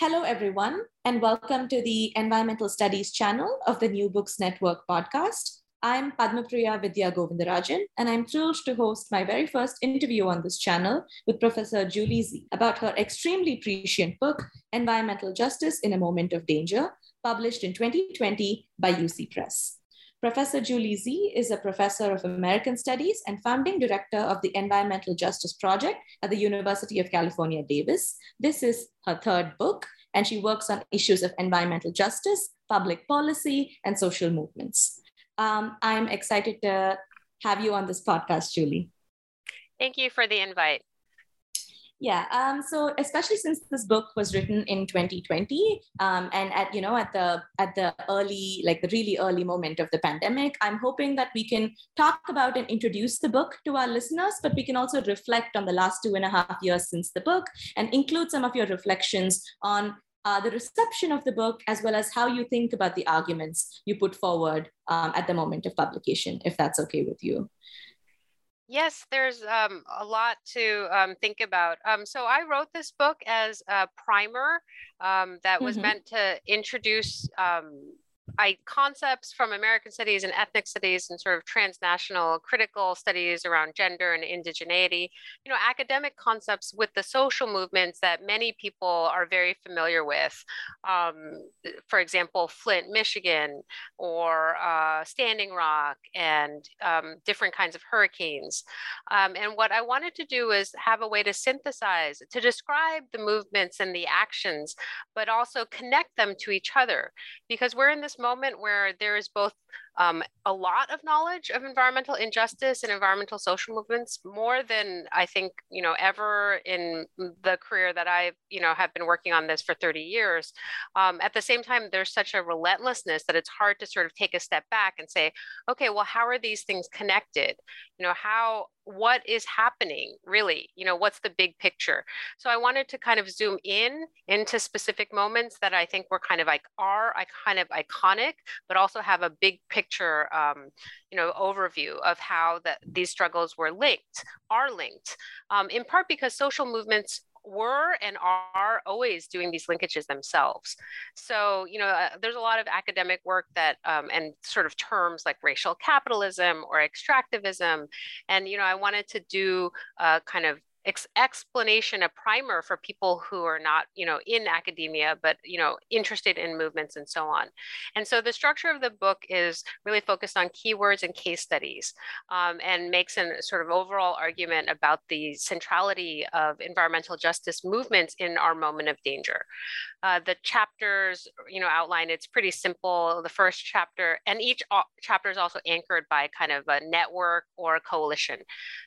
Hello, everyone, and welcome to the Environmental Studies channel of the New Books Network podcast. I'm Padmapriya Vidya Govindarajan, and I'm thrilled to host my very first interview on this channel with Professor Julie Sze about her extremely prescient book, Environmental Justice in a Moment of Danger, published in 2020 by UC Press. Professor Julie Sze is a professor of American Studies and founding director of the Environmental Justice Project at the University of California, Davis. This is her third book, and she works on issues of environmental justice, public policy, and social movements. Um, I'm excited to have you on this podcast, Julie. Thank you for the invite. Yeah. Um, so especially since this book was written in 2020, um, and at you know at the at the early like the really early moment of the pandemic, I'm hoping that we can talk about and introduce the book to our listeners, but we can also reflect on the last two and a half years since the book and include some of your reflections on uh, the reception of the book, as well as how you think about the arguments you put forward um, at the moment of publication, if that's okay with you. Yes, there's um, a lot to um, think about. Um, so I wrote this book as a primer um, that was mm-hmm. meant to introduce um, I concepts from American studies and ethnic studies and sort of transnational critical studies around gender and indigeneity, you know, academic concepts with the social movements that many people are very familiar with. Um, for example, Flint, Michigan, or uh, Standing Rock, and um, different kinds of hurricanes. Um, and what I wanted to do is have a way to synthesize, to describe the movements and the actions, but also connect them to each other, because we're in this moment where there is both um, a lot of knowledge of environmental injustice and environmental social movements more than i think you know ever in the career that i you know have been working on this for 30 years. Um, at the same time there's such a relentlessness that it's hard to sort of take a step back and say okay well how are these things connected? You know how what is happening really? You know what's the big picture? So i wanted to kind of zoom in into specific moments that i think were kind of like are I kind of iconic but also have a big picture um, you know overview of how that these struggles were linked are linked um, in part because social movements were and are always doing these linkages themselves. So, you know, uh, there's a lot of academic work that, um, and sort of terms like racial capitalism or extractivism. And, you know, I wanted to do a kind of ex- explanation, a primer for people who are not, you know, in academia, but, you know, interested in movements and so on. And so the structure of the book is really focused on keywords and case studies um, and makes a sort of overall argument about the centrality of environmental justice movements in our moment of danger. Uh, the chapters, you know, outline it's pretty simple. The first chapter, and each chapter is also anchored by kind of a network or a coalition.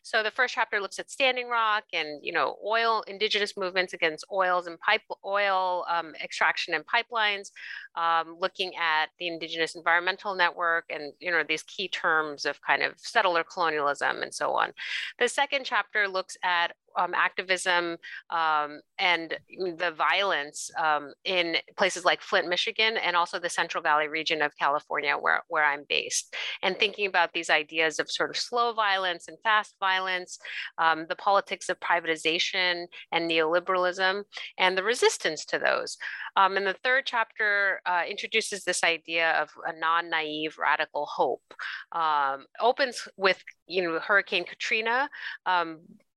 So the first chapter looks at Standing Rock and you know oil indigenous movements against oils and pipe oil um, extraction and pipelines um, looking at the indigenous environmental network and you know these key terms of kind of settler colonialism and so on the second chapter looks at um, activism um, and the violence um, in places like Flint, Michigan, and also the Central Valley region of California, where, where I'm based. And thinking about these ideas of sort of slow violence and fast violence, um, the politics of privatization and neoliberalism, and the resistance to those. Um, and the third chapter uh, introduces this idea of a non naive radical hope. Um, opens with you know Hurricane Katrina,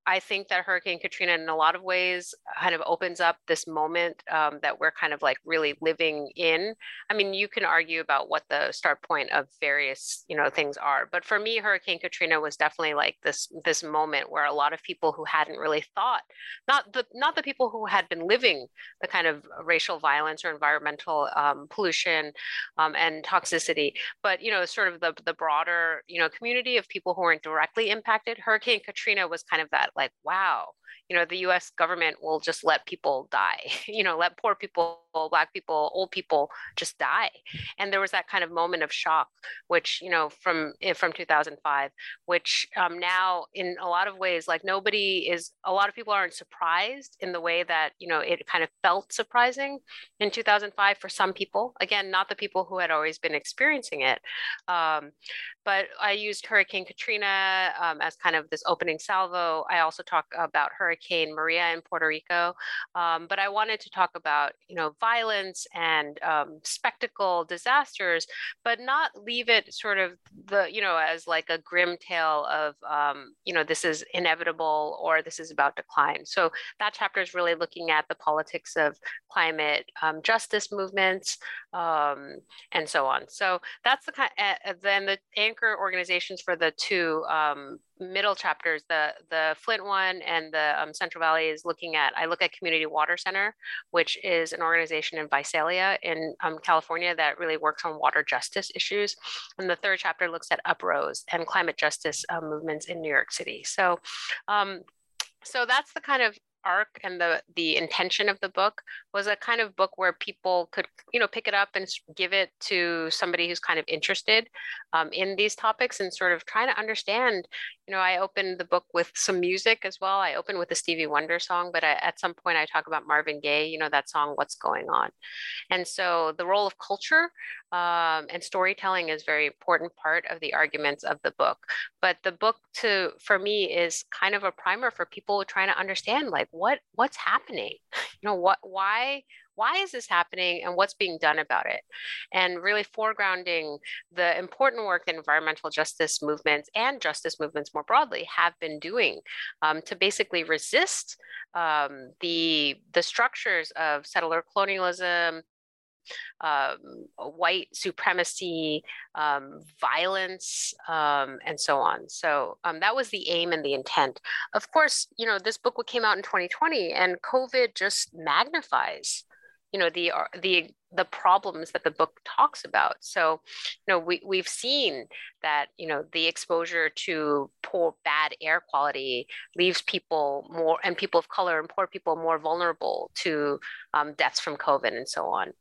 I think that Hurricane Katrina, in a lot of ways, kind of opens up this moment um, that we're kind of like really living in. I mean, you can argue about what the start point of various, you know, things are, but for me, Hurricane Katrina was definitely like this this moment where a lot of people who hadn't really thought, not the not the people who had been living the kind of racial violence or environmental um, pollution um, and toxicity, but you know, sort of the the broader, you know, community of people who weren't directly impacted. Hurricane Katrina was kind of that like, wow, you know, the US government will just let people die, you know, let poor people, Black people, old people just die. And there was that kind of moment of shock, which, you know, from eh, from 2005, which um, now in a lot of ways, like nobody is, a lot of people aren't surprised in the way that, you know, it kind of felt surprising in 2005 for some people. Again, not the people who had always been experiencing it. Um, but I used Hurricane Katrina um, as kind of this opening salvo. I also talk about Hurricane Maria in Puerto Rico, um, but I wanted to talk about you know violence and um, spectacle disasters, but not leave it sort of the you know as like a grim tale of um, you know this is inevitable or this is about decline. So that chapter is really looking at the politics of climate um, justice movements um, and so on. So that's the kind. Uh, then the anchor organizations for the two um, middle chapters, the the Flint one and the um, Central Valley is looking at. I look at Community Water Center, which is an organization in Visalia in um, California that really works on water justice issues. And the third chapter looks at Uprose and climate justice uh, movements in New York City. So. Um, so that's the kind of arc and the the intention of the book was a kind of book where people could you know pick it up and give it to somebody who's kind of interested um, in these topics and sort of trying to understand you know i opened the book with some music as well. I opened with a stevie wonder song but I, at some point i talk about marvin gaye you know that song what's going on? And so the role of culture um, and storytelling is very important part of the arguments of the book. But the book to for me is kind of a primer for people trying to understand like what what's happening? You know what why why is this happening and what's being done about it? And really foregrounding the important work that environmental justice movements and justice movements more broadly have been doing um, to basically resist um, the the structures of settler colonialism um, white supremacy, um, violence, um, and so on. So um, that was the aim and the intent. Of course, you know, this book came out in 2020 and COVID just magnifies you know the uh, the the problems that the book talks about. So you know we, we've seen that you know the exposure to poor bad air quality leaves people more and people of color and poor people more vulnerable to um, deaths from covid and so on.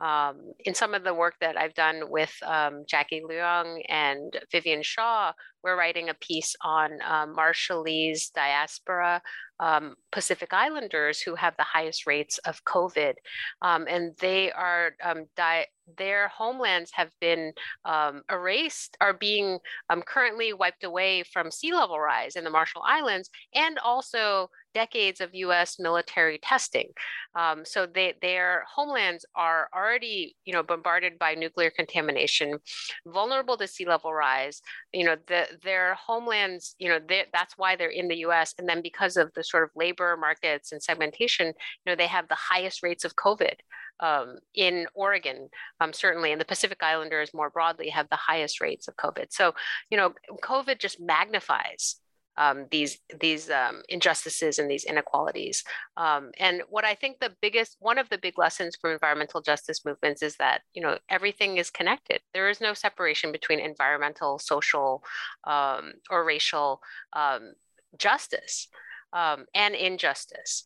Um, in some of the work that i've done with um, jackie leung and vivian shaw we're writing a piece on uh, marshallese diaspora um, Pacific Islanders who have the highest rates of COVID. Um, and they are um, di- their homelands have been um, erased, are being um, currently wiped away from sea level rise in the Marshall Islands, and also decades of U.S. military testing. Um, so they, their homelands are already, you know, bombarded by nuclear contamination, vulnerable to sea level rise. You know, the, their homelands, you know, that's why they're in the U.S. And then because of the sort of labor markets and segmentation, you know, they have the highest rates of COVID um, in Oregon, um, certainly, and the Pacific Islanders more broadly have the highest rates of COVID. So, you know, COVID just magnifies um, these these um, injustices and these inequalities. Um, and what I think the biggest one of the big lessons from environmental justice movements is that you know everything is connected. There is no separation between environmental, social, um, or racial um, justice um, and injustice.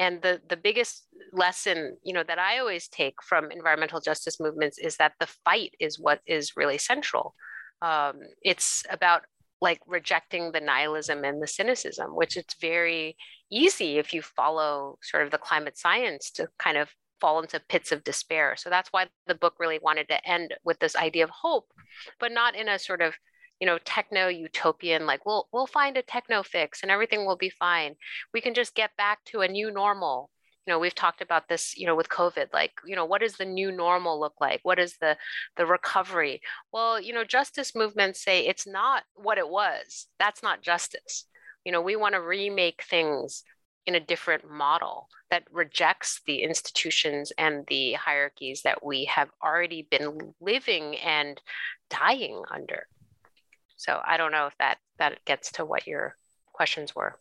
And the, the biggest lesson, you know, that I always take from environmental justice movements is that the fight is what is really central. Um, it's about like rejecting the nihilism and the cynicism, which it's very easy if you follow sort of the climate science to kind of fall into pits of despair. So that's why the book really wanted to end with this idea of hope, but not in a sort of you know techno utopian like we'll we'll find a techno fix and everything will be fine. We can just get back to a new normal. You know we've talked about this you know with covid like you know what does the new normal look like? What is the the recovery? Well you know justice movements say it's not what it was. That's not justice. You know we want to remake things in a different model that rejects the institutions and the hierarchies that we have already been living and dying under so I don't know if that that gets to what your questions were.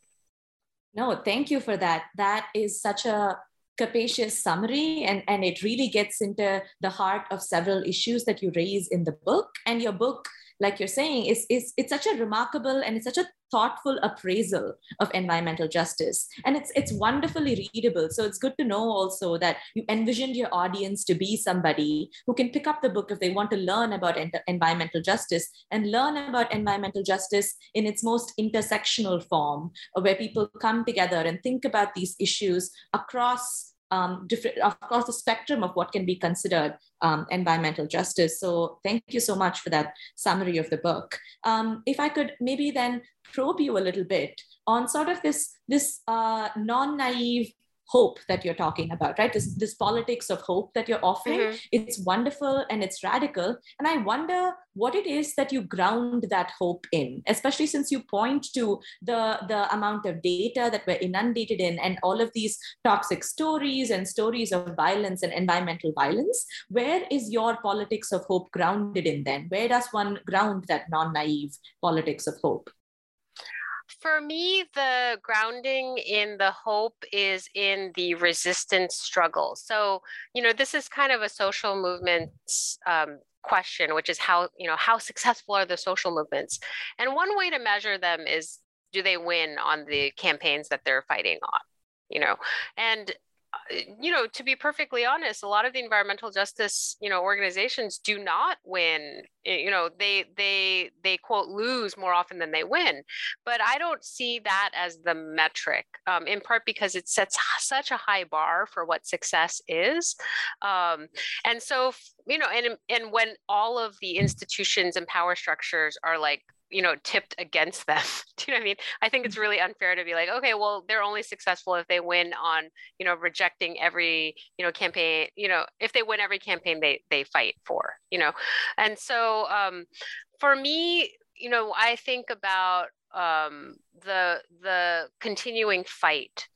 No, thank you for that. That is such a capacious summary and, and it really gets into the heart of several issues that you raise in the book. And your book like you're saying, is, is it's such a remarkable and it's such a thoughtful appraisal of environmental justice. And it's it's wonderfully readable. So it's good to know also that you envisioned your audience to be somebody who can pick up the book if they want to learn about ent- environmental justice and learn about environmental justice in its most intersectional form, where people come together and think about these issues across um, different across the spectrum of what can be considered um, environmental justice. So thank you so much for that summary of the book. Um, if I could maybe then probe you a little bit on sort of this this uh, non-naive hope that you're talking about right? This, this politics of hope that you're offering mm-hmm. it's wonderful and it's radical. And i wonder what it is that you ground that hope in especially since you point to the the amount of data that we're inundated in and all of these toxic stories and stories of violence and environmental violence. Where is your politics of hope grounded in then? Where does one ground that non-naive politics of hope for me, the grounding in the hope is in the resistance struggle. So, you know, this is kind of a social movements um, question, which is how, you know, how successful are the social movements? And one way to measure them is do they win on the campaigns that they're fighting on? You know, and you know to be perfectly honest a lot of the environmental justice you know organizations do not win you know they they they quote lose more often than they win. But i don't see that as the metric um, in part because it sets such a high bar for what success is. Um, and so you know and and when all of the institutions and power structures are like you know tipped against them. Do you know what i mean? I think it's mm-hmm. really unfair to be like okay well they're only successful if they win on you know rejecting every you know campaign you know if they win every campaign they they fight for you know? And so um for me you know i think about um the the continuing fight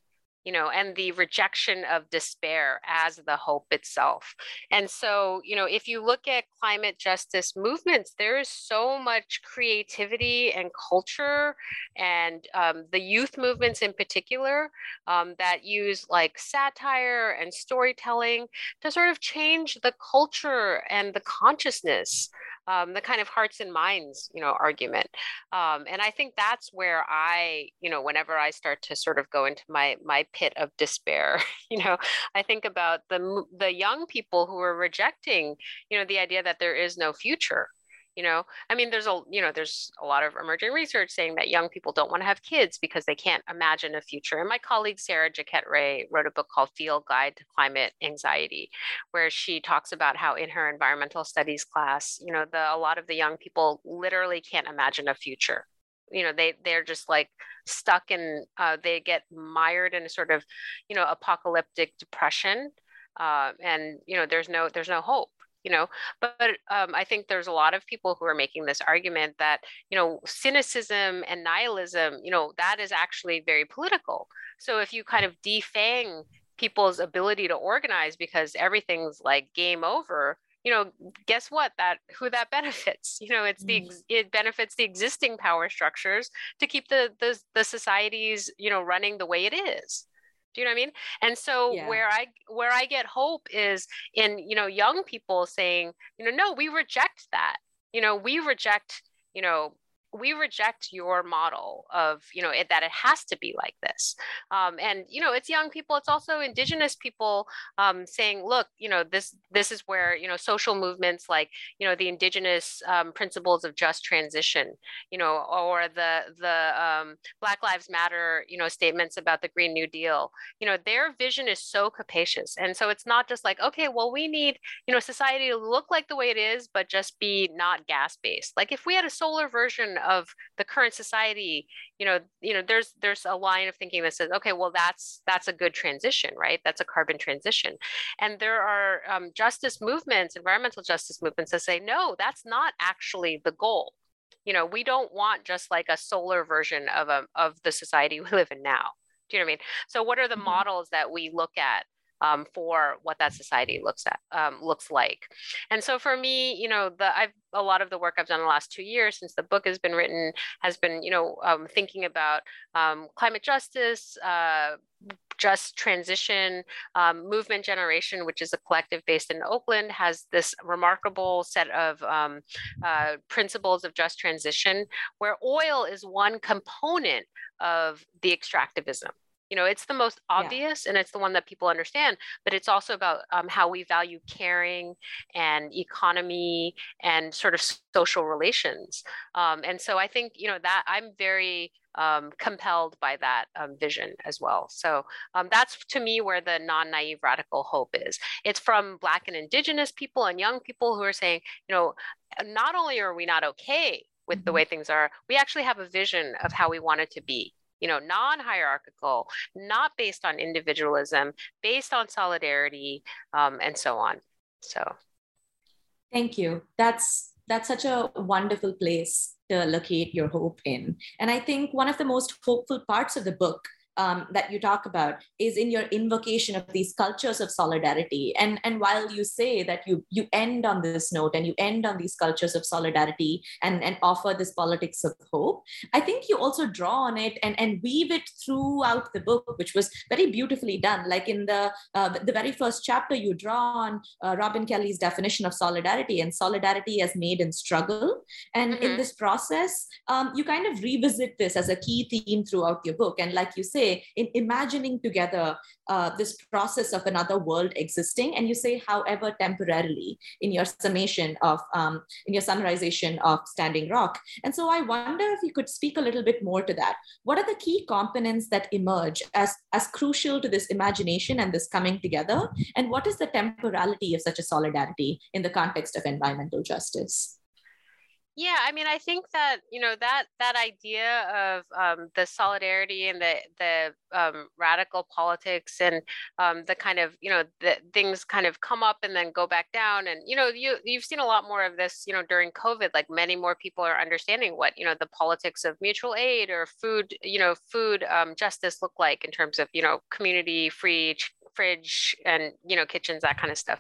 you know, and the rejection of despair as the hope itself. And so, you know, if you look at climate justice movements, there is so much creativity and culture, and um, the youth movements in particular um, that use like satire and storytelling to sort of change the culture and the consciousness um, the kind of hearts and minds, you know, argument. Um, and I think that's where I, you know, whenever I start to sort of go into my my pit of despair, you know, I think about the the young people who are rejecting, you know, the idea that there is no future you know i mean there's a you know there's a lot of emerging research saying that young people don't want to have kids because they can't imagine a future. And my colleague sarah jaquette ray wrote a book called field guide to climate anxiety where she talks about how in her environmental studies class you know the a lot of the young people literally can't imagine a future. You know they they're just like stuck in uh, they get mired in a sort of you know apocalyptic depression uh, and you know there's no there's no hope you know but, but um, i think there's a lot of people who are making this argument that you know cynicism and nihilism you know that is actually very political. So if you kind of defang people's ability to organize because everything's like game over you know guess what? That who that benefits you know it's the mm. it benefits the existing power structures to keep the the, the societies you know running the way it is do you know what i mean and so yeah. where i where i get hope is in you know young people saying you know no we reject that you know we reject you know we reject your model of you know it, that it has to be like this. Um, and you know it's young people it's also indigenous people um, saying look you know this this is where you know social movements like you know the indigenous um, principles of just transition you know or the the um, black lives matter you know statements about the green new deal. You know their vision is so capacious. And so it's not just like okay well we need you know society to look like the way it is but just be not gas based like if we had a solar version of the current society you know you know there's there's a line of thinking that says okay well that's that's a good transition right? That's a carbon transition. And there are um, justice movements environmental justice movements that say no that's not actually the goal. You know we don't want just like a solar version of a of the society we live in now. Do you know what i mean? So what are the mm-hmm. models that we look at um, for what that society looks at um, looks like. And so for me, you know, the I've a lot of the work I've done the last two years since the book has been written has been, you know, um, thinking about um, climate justice. Uh, just transition um, movement generation which is a collective based in oakland has this remarkable set of um, uh, principles of just transition where oil is one component of the extractivism you know it's the most obvious yeah. and it's the one that people understand but it's also about um, how we value caring and economy and sort of social relations um, and so i think you know that i'm very um, compelled by that um, vision as well. So um, that's to me where the non naive radical hope is. It's from Black and Indigenous people and young people who are saying, you know, not only are we not okay with mm-hmm. the way things are, we actually have a vision of how we want it to be you know, non-hierarchical, not based on individualism, based on solidarity, um, and so on. So, thank you. That's that's such a wonderful place to locate your hope in, and I think one of the most hopeful parts of the book um, that you talk about is in your invocation of these cultures of solidarity. And, and while you say that you, you end on this note and you end on these cultures of solidarity and, and offer this politics of hope, I think you also draw on it and, and weave it throughout the book, which was very beautifully done. Like in the, uh, the very first chapter, you draw on uh, Robin Kelley's definition of solidarity and solidarity as made in struggle. And mm-hmm. in this process, um, you kind of revisit this as a key theme throughout your book. And like you say, say in imagining together uh, this process of another world existing and you say however temporarily in your summation of um, in your summarization of standing rock. And so i wonder if you could speak a little bit more to that. What are the key components that emerge as as crucial to this imagination and this coming together? And what is the temporality of such a solidarity in the context of environmental justice yeah, I mean, I think that you know that that idea of um, the solidarity and the the um, radical politics and um, the kind of you know the things kind of come up and then go back down, and you know you you've seen a lot more of this you know during COVID. Like many more people are understanding what you know the politics of mutual aid or food you know food um, justice look like in terms of you know community free fridge and you know kitchens that kind of stuff.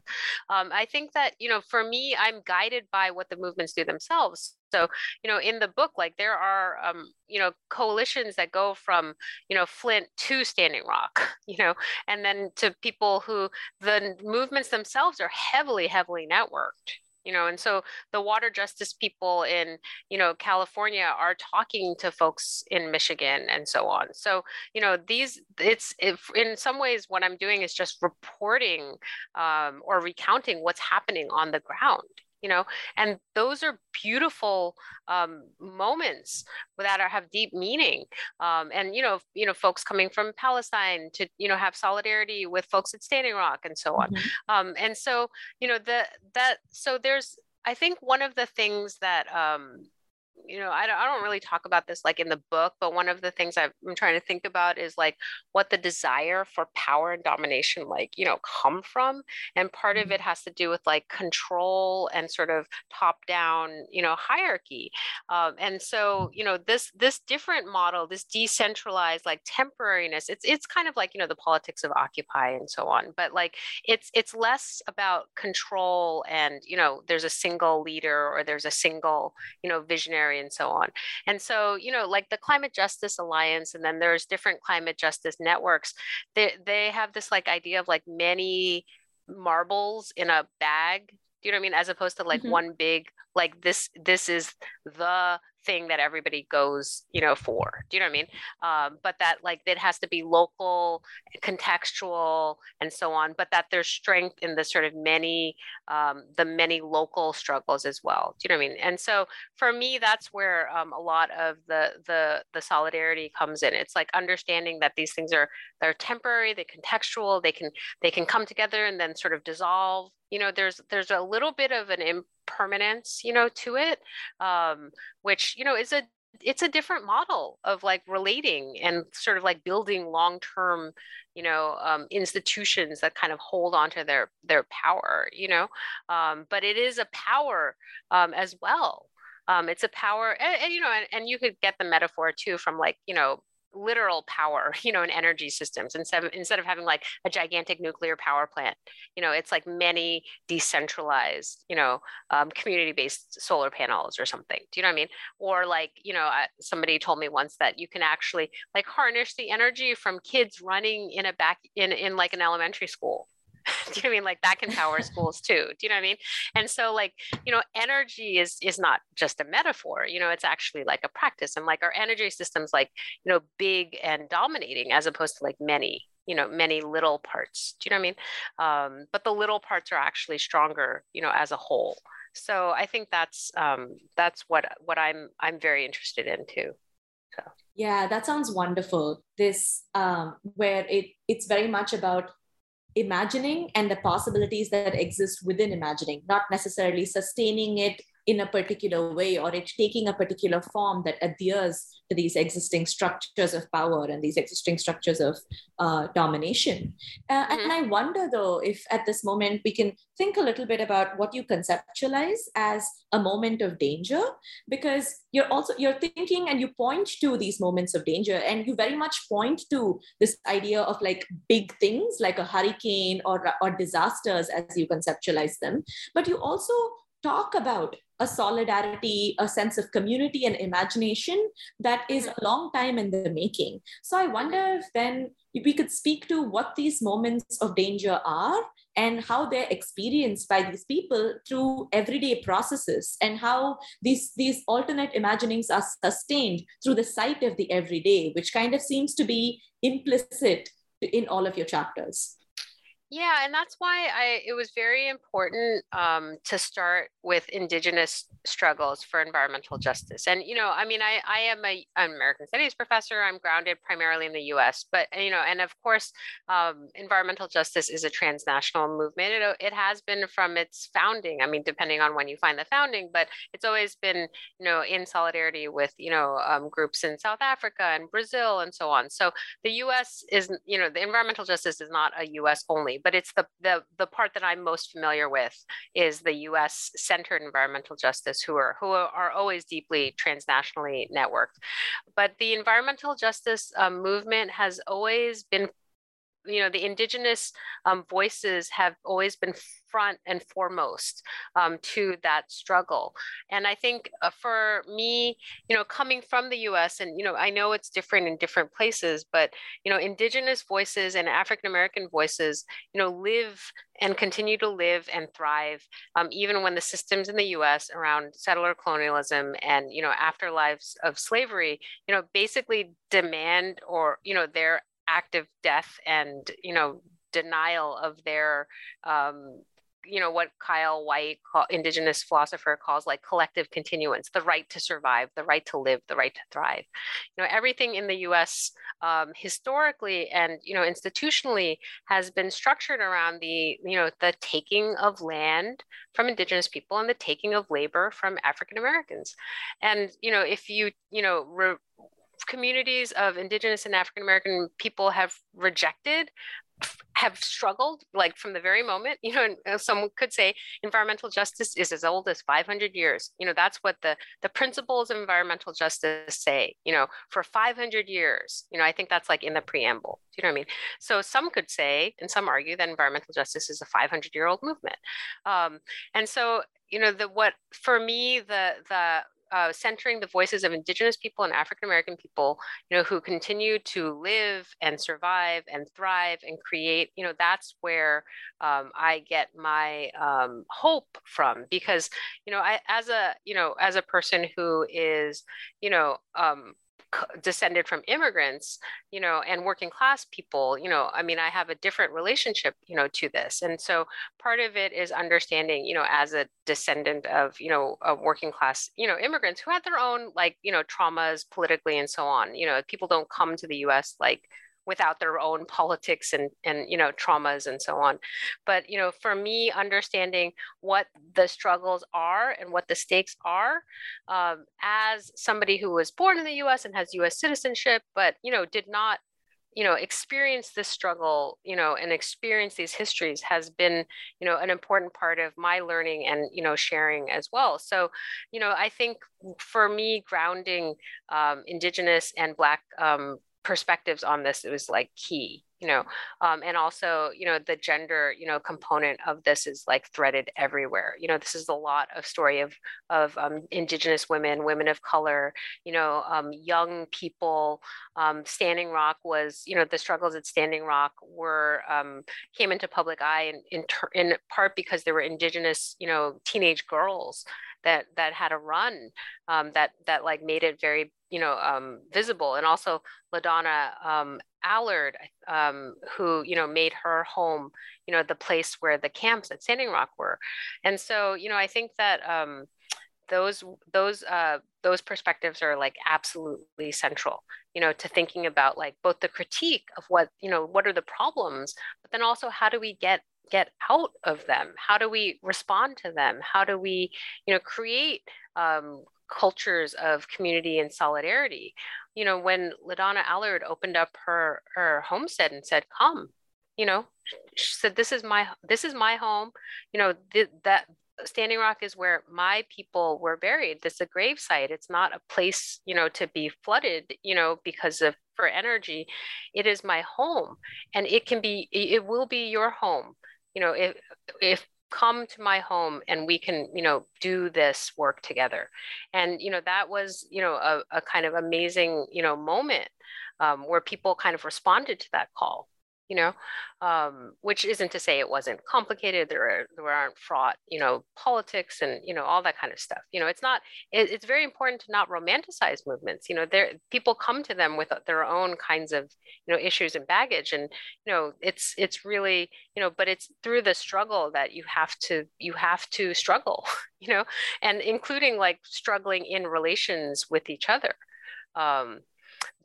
Um, i think that you know for me i'm guided by what the movements do themselves. So you know in the book like there are um, you know coalitions that go from you know flint to standing rock you know and then to people who the movements themselves are heavily heavily networked you know and so the water justice people in you know california are talking to folks in michigan and so on. So you know these it's if in some ways what i'm doing is just reporting um, or recounting what's happening on the ground you know and those are beautiful um, moments that are have deep meaning um, and you know you know folks coming from palestine to you know have solidarity with folks at standing rock and so on mm-hmm. um, and so you know the that so there's i think one of the things that um, you know, I don't, I don't really talk about this like in the book, but one of the things i am trying to think about is like what the desire for power and domination, like, you know, come from. And part of mm-hmm. it has to do with like control and sort of top down, you know, hierarchy. Um, and so, you know, this, this different model, this decentralized like temporariness, it's, it's kind of like, you know, the politics of occupy and so on, but like it's, it's less about control and, you know, there's a single leader or there's a single, you know, visionary and so on. And so, you know, like the Climate Justice Alliance, and then there's different climate justice networks. They they have this like idea of like many marbles in a bag. Do you know what I mean? As opposed to like mm-hmm. one big like this this is the thing that everybody goes you know for do you know what i mean? Um, but that like it has to be local contextual and so on but that there's strength in the sort of many um, the many local struggles as well do you know what i mean? And so for me that's where um, a lot of the the the solidarity comes in. It's like understanding that these things are they're temporary they're contextual they can they can come together and then sort of dissolve you know there's there's a little bit of an impermanence you know to it um, which you know is a it's a different model of like relating and sort of like building long term you know um, institutions that kind of hold on to their their power you know? Um, but it is a power um, as well. Um, it's a power and, and you know and, and you could get the metaphor too from like you know literal power, you know, in energy systems instead of, instead of having like a gigantic nuclear power plant. You know, it's like many decentralized, you know, um, community-based solar panels or something. Do you know what I mean? Or like, you know, uh, somebody told me once that you can actually like harness the energy from kids running in a back in in like an elementary school do you know I mean? Like that can power schools too. Do you know what I mean? And so like, you know, energy is is not just a metaphor, you know, it's actually like a practice. And like our energy systems like, you know, big and dominating as opposed to like many, you know, many little parts. Do you know what I mean? Um, but the little parts are actually stronger, you know, as a whole. So I think that's um, that's what what I'm I'm very interested in too. So. Yeah, that sounds wonderful. This um, where it it's very much about imagining and the possibilities that exist within imagining, not necessarily sustaining it in a particular way or it taking a particular form that adheres to these existing structures of power and these existing structures of uh, domination. Uh, mm-hmm. And I wonder, though, if at this moment we can think a little bit about what you conceptualize as a moment of danger, because you're also you're thinking and you point to these moments of danger, and you very much point to this idea of like big things like a hurricane or or disasters as you conceptualize them, but you also talk about a solidarity, a sense of community and imagination that is a long time in the making. So I wonder if then we could speak to what these moments of danger are and how they're experienced by these people through everyday processes and how these, these alternate imaginings are sustained through the sight of the everyday, which kind of seems to be implicit in all of your chapters. Yeah, and that's why I it was very important um, to start with indigenous struggles for environmental justice. And you know, I mean, I I am a an American Studies professor. I'm grounded primarily in the U.S., but you know, and of course, um, environmental justice is a transnational movement. It it has been from its founding. I mean, depending on when you find the founding, but it's always been you know in solidarity with you know um, groups in South Africa and Brazil and so on. So the U.S. is you know the environmental justice is not a U.S. only but it's the, the the part that I'm most familiar with is the U.S. centered environmental justice, who are who are always deeply transnationally networked. But the environmental justice um, movement has always been you know the indigenous um, voices have always been front and foremost um, to that struggle. And i think uh, for me you know coming from the us and you know i know it's different in different places but you know indigenous voices and african american voices you know live and continue to live and thrive um, even when the systems in the us around settler colonialism and you know afterlives of slavery you know basically demand or you know their active death and you know denial of their um, you know what Kyle Whyte, indigenous philosopher, calls like collective continuance, the right to survive, the right to live, the right to thrive. You know everything in the U.S. Um, historically and you know institutionally has been structured around the you know the taking of land from indigenous people and the taking of labor from African Americans, and you know if you you know re- communities of indigenous and african american people have rejected have struggled like from the very moment you know uh, someone could say environmental justice is as old as 500 years. You know that's what the the principles of environmental justice say you know for 500 years. You know i think that's like in the preamble. Do you know what i mean? So some could say and some argue that environmental justice is a 500 year old movement. Um, and so you know the what for me the the uh, centering the voices of Indigenous people and African American people, you know, who continue to live and survive and thrive and create. You know, that's where um, I get my um, hope from because, you know, I as a you know as a person who is, you know, um, descended from immigrants you know and working class people you know i mean i have a different relationship you know to this. And so part of it is understanding you know as a descendant of you know of working class you know immigrants who had their own like you know traumas politically and so on. You know people don't come to the us like without their own politics and and you know traumas and so on. But you know for me understanding what the struggles are and what the stakes are um, as somebody who was born in the us and has us citizenship but you know did not you know experience this struggle you know and experience these histories has been you know an important part of my learning and you know sharing as well. So you know i think for me grounding um, indigenous and black um, perspectives on this it was like key you know? Um, and also you know the gender you know component of this is like threaded everywhere. You know this is a lot of story of of um, indigenous women women of color you know um, young people um, standing rock was you know the struggles at standing rock were um, came into public eye in, in, ter- in part because there were indigenous you know teenage girls that that had a run um, that that like made it very you know um, visible. And also ladonna um, allard um, who you know made her home you know the place where the camps at standing rock were. And so you know i think that um, those those uh, those perspectives are like absolutely central you know to thinking about like both the critique of what you know what are the problems but then also how do we get get out of them? How do we respond to them? How do we you know create um, cultures of community and solidarity? You know when ladonna allard opened up her her homestead and said come you know she said this is my this is my home. You know th- that standing rock is where my people were buried. This is a grave site it's not a place you know to be flooded you know because of for energy. It is my home and it can be it will be your home you know if if come to my home and we can you know do this work together. And you know that was you know a, a kind of amazing you know moment um, where people kind of responded to that call you know, um, which isn't to say it wasn't complicated. There are there aren't fraught, you know, politics and you know all that kind of stuff. You know, it's not. It, it's very important to not romanticize movements. You know, there people come to them with their own kinds of you know issues and baggage, and you know, it's it's really you know, but it's through the struggle that you have to you have to struggle. You know, and including like struggling in relations with each other. Um,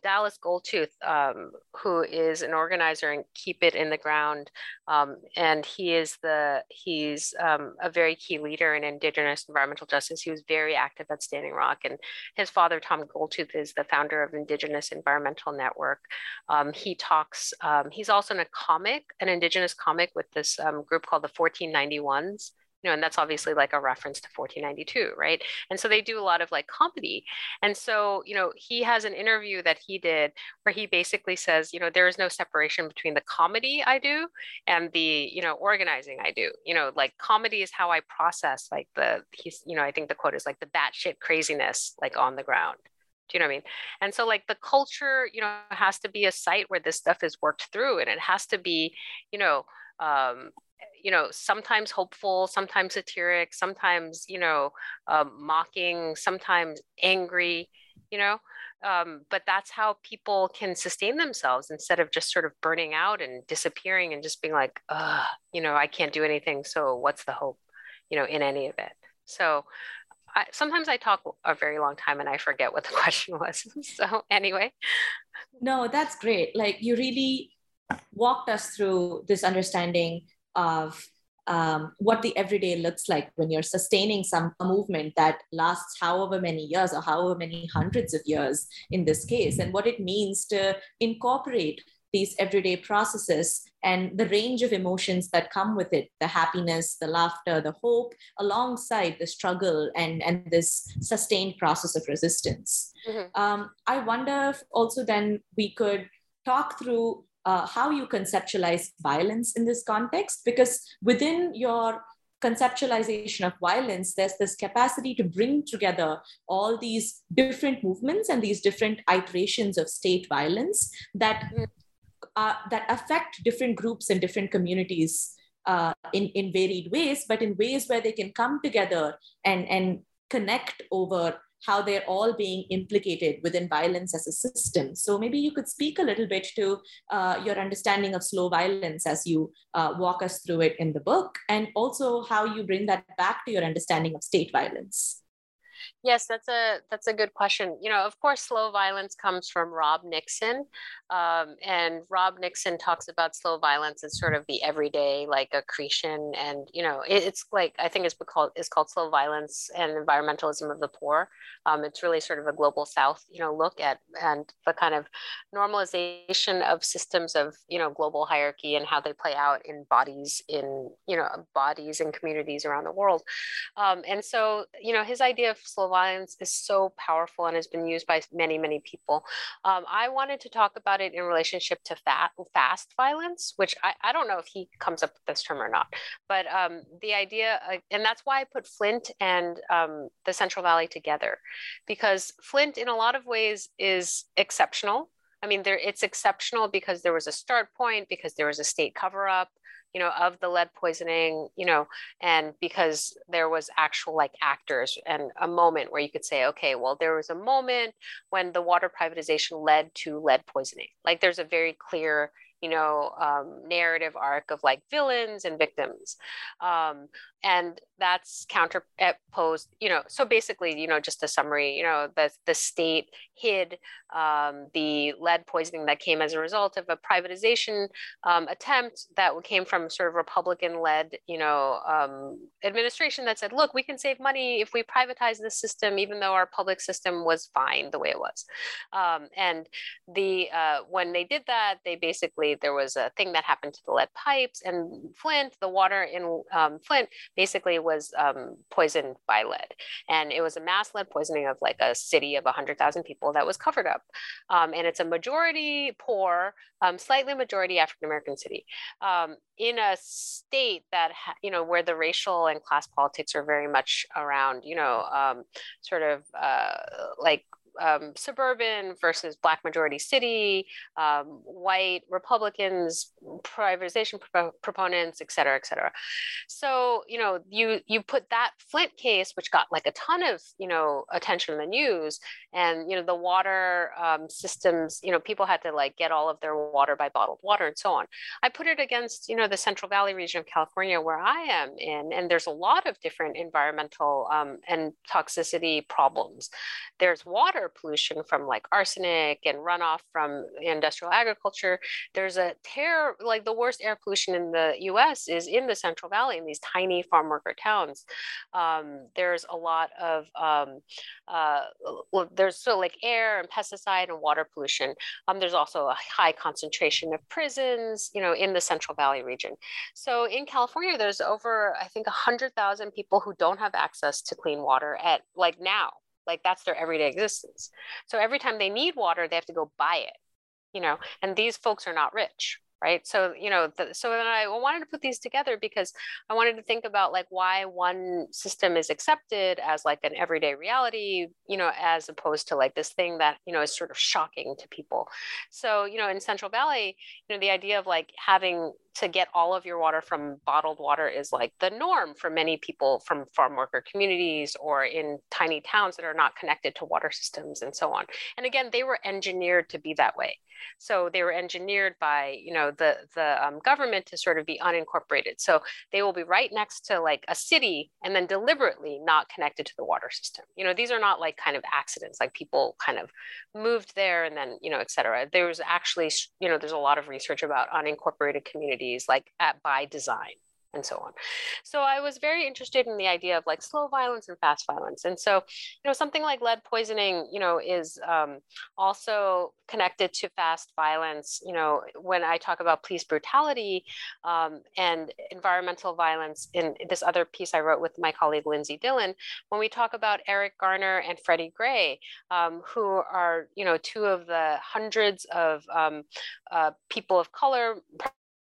Dallas Goldtooth, um, who is an organizer and Keep It in the Ground, um, and he is the he's um, a very key leader in Indigenous environmental justice. He was very active at Standing Rock, and his father Tom Goldtooth is the founder of Indigenous Environmental Network. Um, he talks. Um, he's also in a comic, an Indigenous comic with this um, group called the 1491s you know, and that's obviously like a reference to 1492, right? And so they do a lot of like comedy. And so, you know, he has an interview that he did where he basically says, you know, there is no separation between the comedy I do and the, you know, organizing I do. You know, like comedy is how I process like the, he's, you know, I think the quote is like the batshit craziness like on the ground. Do you know what I mean? And so, like, the culture, you know, has to be a site where this stuff is worked through, and it has to be, you know, um, you know sometimes hopeful sometimes satiric sometimes you know um, mocking sometimes angry you know um, but that's how people can sustain themselves instead of just sort of burning out and disappearing and just being like uh you know i can't do anything so what's the hope you know in any of it so I, sometimes I talk a very long time and I forget what the question was. So anyway. No, that's great. Like you really walked us through this understanding of um, what the everyday looks like when you're sustaining some movement that lasts however many years or however many hundreds of years in this case, and what it means to incorporate these everyday processes and the range of emotions that come with it the happiness the laughter the hope alongside the struggle and and this sustained process of resistance mm-hmm. um, i wonder if also then we could talk through uh, how you conceptualize violence in this context because within your conceptualization of violence, there's this capacity to bring together all these different movements and these different iterations of state violence that, uh, that affect different groups and different communities uh, in, in varied ways, but in ways where they can come together and, and connect over how they're all being implicated within violence as a system. So maybe you could speak a little bit to uh, your understanding of slow violence as you uh, walk us through it in the book, and also how you bring that back to your understanding of state violence. Yes, that's a that's a good question. You know, of course, slow violence comes from Rob Nixon, um, and Rob Nixon talks about slow violence as sort of the everyday like accretion, and you know, it, it's like I think it's called it's called slow violence and environmentalism of the poor. Um, it's really sort of a global South, you know, look at and the kind of normalization of systems of you know global hierarchy and how they play out in bodies in you know bodies and communities around the world. Um, and so, you know, his idea of slow violence is so powerful and has been used by many, many people. Um, I wanted to talk about it in relationship to fat, fast violence, which I, I don't know if he comes up with this term or not, but um, the idea, uh, and that's why I put Flint and um, the Central Valley together, because Flint, in a lot of ways, is exceptional. I mean, there it's exceptional because there was a start point, because there was a state cover up, you know, of the lead poisoning, you know, and because there was actual like actors and a moment where you could say, okay, well, there was a moment when the water privatization led to lead poisoning. Like there's a very clear you know um, narrative arc of like villains and victims um, and that's counterposed you know so basically you know just a summary you know the, the state hid um, the lead poisoning that came as a result of a privatization um, attempt that came from sort of republican led you know um, administration that said look we can save money if we privatize this system even though our public system was fine the way it was. Um, and the uh, when they did that they basically there was a thing that happened to the lead pipes and flint the water in um, flint basically was um, poisoned by lead. And it was a mass lead poisoning of like a city of 100,000 people that was covered up. Um, and it's a majority poor, um, slightly majority African American city um, in a state that, you know, where the racial and class politics are very much around, you know, um, sort of uh, like um, suburban versus black majority city, um, white Republicans, privatization pro- proponents, et cetera, et cetera. So you know, you you put that Flint case, which got like a ton of you know attention in the news, and you know the water um, systems, you know, people had to like get all of their water by bottled water and so on. I put it against you know the Central Valley region of California where I am in, and there's a lot of different environmental um, and toxicity problems. There's water pollution from like arsenic and runoff from industrial agriculture. There's a tear, like the worst air pollution in the US is in the Central Valley in these tiny farm worker towns. Um, there's a lot of, um, uh, well, there's so like air and pesticide and water pollution. Um, there's also a high concentration of prisons, you know, in the Central Valley region. So in California, there's over, I think, 100,000 people who don't have access to clean water at like now like that's their everyday existence. So every time they need water they have to go buy it you know and these folks are not rich right? So you know the, so then i wanted to put these together because i wanted to think about like why one system is accepted as like an everyday reality you know as opposed to like this thing that you know is sort of shocking to people. So you know in central valley you know the idea of like having to get all of your water from bottled water is like the norm for many people from farm worker communities or in tiny towns that are not connected to water systems and so on. And again, they were engineered to be that way. So they were engineered by, you know, the the um, government to sort of be unincorporated. So they will be right next to like a city and then deliberately not connected to the water system. You know, these are not like kind of accidents, like people kind of moved there and then, you know, et cetera. There's actually, you know, there's a lot of research about unincorporated communities like at by design and so on. So I was very interested in the idea of like slow violence and fast violence. And so, you know, something like lead poisoning, you know, is um, also connected to fast violence. You know, when I talk about police brutality um, and environmental violence in this other piece I wrote with my colleague Lindsay Dillon, when we talk about Eric Garner and Freddie Gray, um, who are, you know, two of the hundreds of um, uh, people of color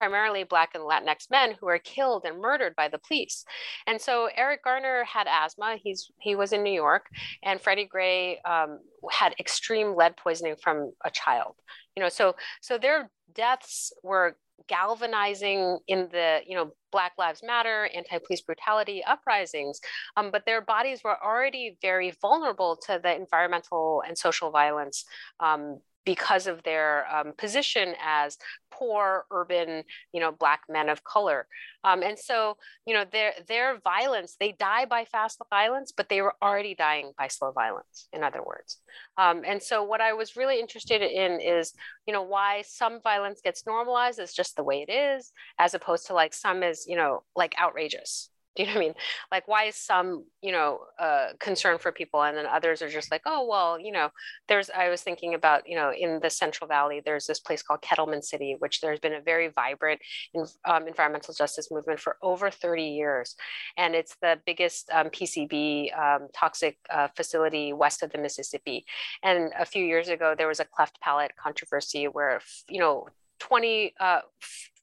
primarily Black and Latinx men who are killed and murdered by the police. And so Eric Garner had asthma. He's he was in New York, and Freddie Gray um, had extreme lead poisoning from a child. You know, so so their deaths were galvanizing in the you know black lives matter anti-police brutality uprisings um, but their bodies were already very vulnerable to the environmental and social violence um, because of their um, position as poor urban you know black men of color. Um, and so you know their their violence they die by fast violence but they were already dying by slow violence in other words. Um, and so what i was really interested in is you know why some violence gets normalized as just the way it is as opposed to like some is you know like outrageous do you know what I mean? Like, why is some, you know, uh, concern for people, and then others are just like, oh, well, you know, there's. I was thinking about, you know, in the Central Valley, there's this place called Kettleman City, which there's been a very vibrant in, um, environmental justice movement for over 30 years, and it's the biggest um, PCB um, toxic uh, facility west of the Mississippi. And a few years ago, there was a cleft palate controversy where, you know, 25%. Uh,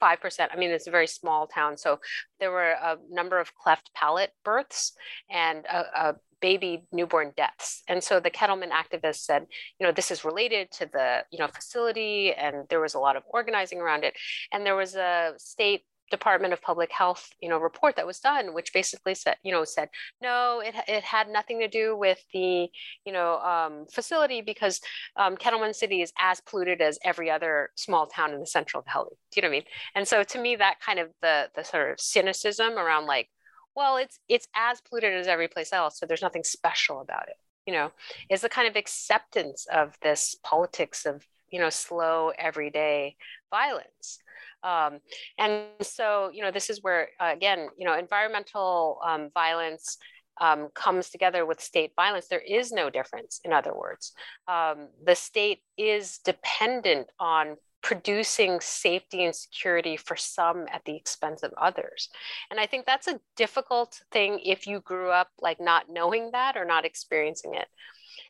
I mean, it's a very small town. So there were a number of cleft palate births and a, a baby newborn deaths. And so the Kettleman activists said, you know, this is related to the, you know, facility and there was a lot of organizing around it. And there was a state Department of Public Health, you know, report that was done, which basically said, you know, said no, it, it had nothing to do with the, you know, um, facility because um, Kettleman City is as polluted as every other small town in the Central Valley. Do you know what I mean? And so to me, that kind of the the sort of cynicism around like, well, it's it's as polluted as every place else, so there's nothing special about it. You know, is the kind of acceptance of this politics of you know slow everyday violence um, and so, you know, this is where, uh, again, you know, environmental um, violence um, comes together with state violence. There is no difference, in other words. Um, the state is dependent on producing safety and security for some at the expense of others. And I think that's a difficult thing if you grew up like not knowing that or not experiencing it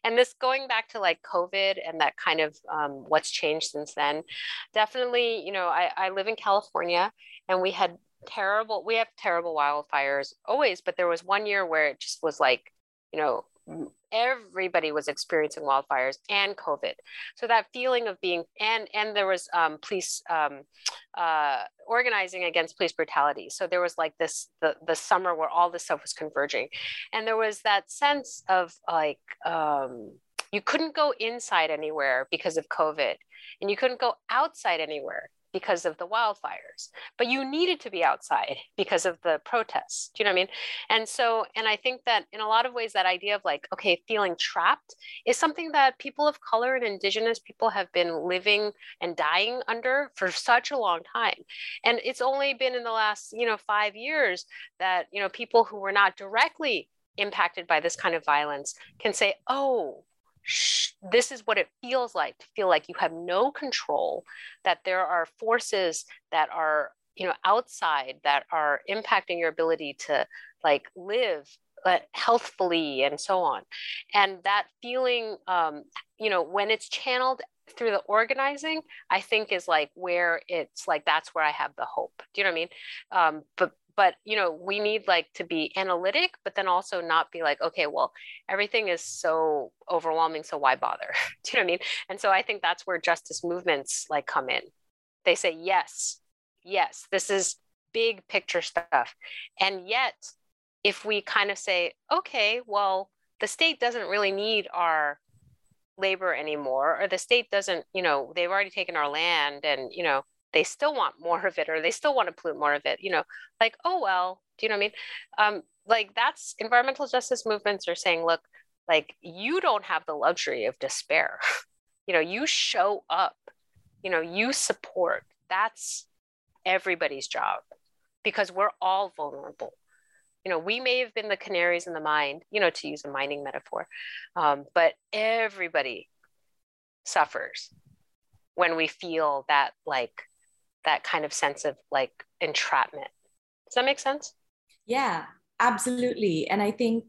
and this going back to like covid and that kind of um, what's changed since then definitely you know I, I live in california and we had terrible we have terrible wildfires always but there was one year where it just was like you know everybody was experiencing wildfires and covid. So that feeling of being and and there was um, police um, uh, organizing against police brutality. So there was like this the, the summer where all this stuff was converging. And there was that sense of like um, you couldn't go inside anywhere because of covid and you couldn't go outside anywhere because of the wildfires, but you needed to be outside because of the protests. Do you know what I mean? And so, and I think that in a lot of ways, that idea of like, okay, feeling trapped is something that people of color and indigenous people have been living and dying under for such a long time. And it's only been in the last, you know, five years that, you know, people who were not directly impacted by this kind of violence can say, oh, this is what it feels like to feel like you have no control that there are forces that are you know outside that are impacting your ability to like live uh, healthfully and so on. And that feeling um, you know when it's channeled through the organizing i think is like where it's like that's where i have the hope. Do you know what i mean? Um, but but you know we need like to be analytic but then also not be like okay well everything is so overwhelming so why bother? Do you know what i mean? And so i think that's where justice movements like come in. They say yes yes this is big picture stuff. And yet if we kind of say okay well the state doesn't really need our labor anymore or the state doesn't you know they've already taken our land and you know they still want more of it or they still want to pollute more of it you know like oh well do you know what i mean? Um, like that's environmental justice movements are saying look like you don't have the luxury of despair. You know you show up you know you support that's everybody's job because we're all vulnerable. You know we may have been the canaries in the mine you know to use a mining metaphor um, but everybody suffers when we feel that like that kind of sense of like entrapment. Does that make sense? Yeah, absolutely. And I think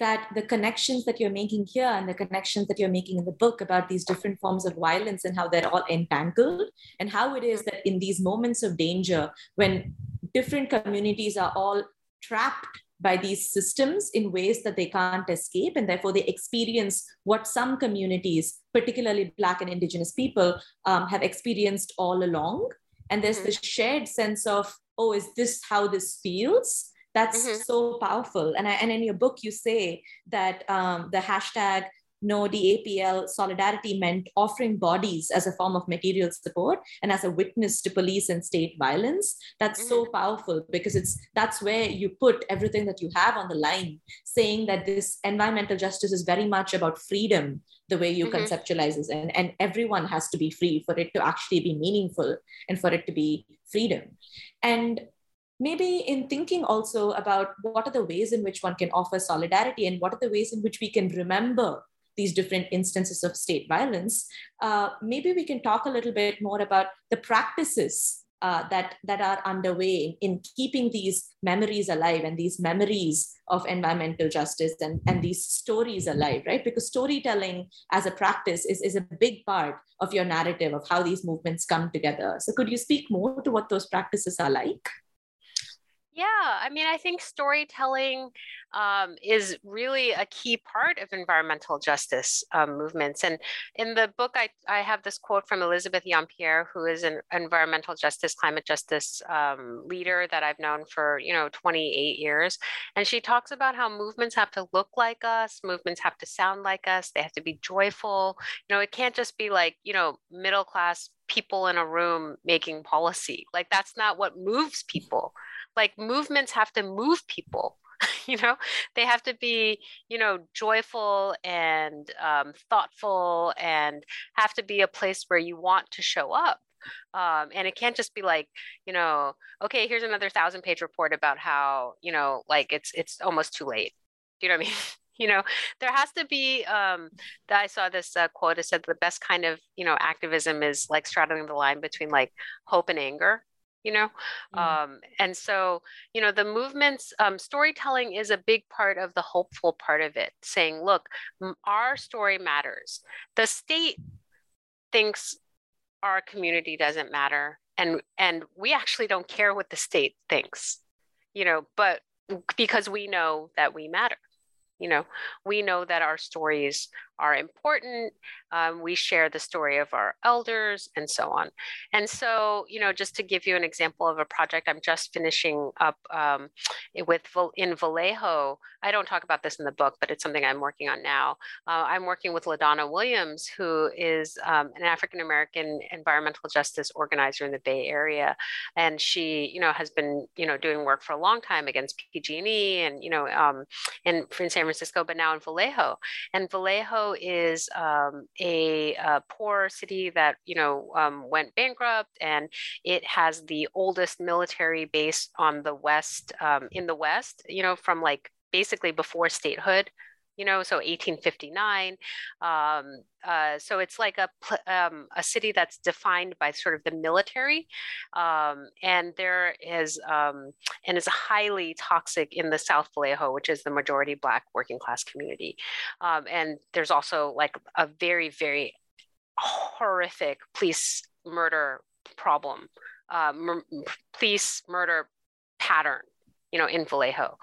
that the connections that you're making here and the connections that you're making in the book about these different forms of violence and how they're all entangled and how it is that in these moments of danger when different communities are all trapped by these systems in ways that they can't escape and therefore they experience what some communities particularly black and indigenous people um, have experienced all along and there's mm-hmm. this shared sense of oh is this how this feels that's mm-hmm. so powerful and, I, and in your book you say that um, the hashtag no DAPL solidarity meant offering bodies as a form of material support and as a witness to police and state violence. That's mm-hmm. so powerful because it's that's where you put everything that you have on the line, saying that this environmental justice is very much about freedom, the way you mm-hmm. conceptualize it, and, and everyone has to be free for it to actually be meaningful and for it to be freedom. And maybe in thinking also about what are the ways in which one can offer solidarity and what are the ways in which we can remember these different instances of state violence, uh, maybe we can talk a little bit more about the practices uh, that, that are underway in, in, keeping these memories alive and these memories of environmental justice and, and these stories alive, right? Because storytelling as a practice is, is a big part of your narrative of how these movements come together. So, could you speak more to what those practices are like? Yeah, I mean, I think storytelling um, is really a key part of environmental justice um, movements. And in the book, I, I have this quote from Elizabeth Yeampierre, who is an environmental justice, climate justice um, leader that I've known for, you know, 28 years. And she talks about how movements have to look like us, movements have to sound like us, they have to be joyful. You know, it can't just be like, you know, middle class people in a room making policy. Like, that's not what moves people like movements have to move people you know? They have to be you know joyful and um, thoughtful and have to be a place where you want to show up. Um, and it can't just be like you know okay here's another thousand page report about how you know like it's it's almost too late. Do you know what i mean? You know there has to be um that i saw this uh, quote it said the best kind of you know activism is like straddling the line between like hope and anger you know mm. um, and so you know the movements um, storytelling is a big part of the hopeful part of it saying look our story matters the state thinks our community doesn't matter and and we actually don't care what the state thinks you know but because we know that we matter you know we know that our stories are important. Um, we share the story of our elders and so on. And so, you know, just to give you an example of a project I'm just finishing up um, with in Vallejo, I don't talk about this in the book, but it's something I'm working on now. Uh, I'm working with LaDonna Williams, who is um, an African American environmental justice organizer in the Bay Area, and she, you know, has been, you know, doing work for a long time against PG&E and, you know, um, in, in San Francisco, but now in Vallejo. And Vallejo is um, a, a, poor city that you know um, went bankrupt, and it has the oldest military base on the west um, in the west. You know, from like basically before statehood you know, so 1859. Um, uh, so it's like a um, a city that's defined by sort of the military, um, and there is um, and is highly toxic in the South Vallejo, which is the majority Black working class community, um, and there's also like a very very horrific police murder problem, uh, police murder pattern you know, in Vallejo.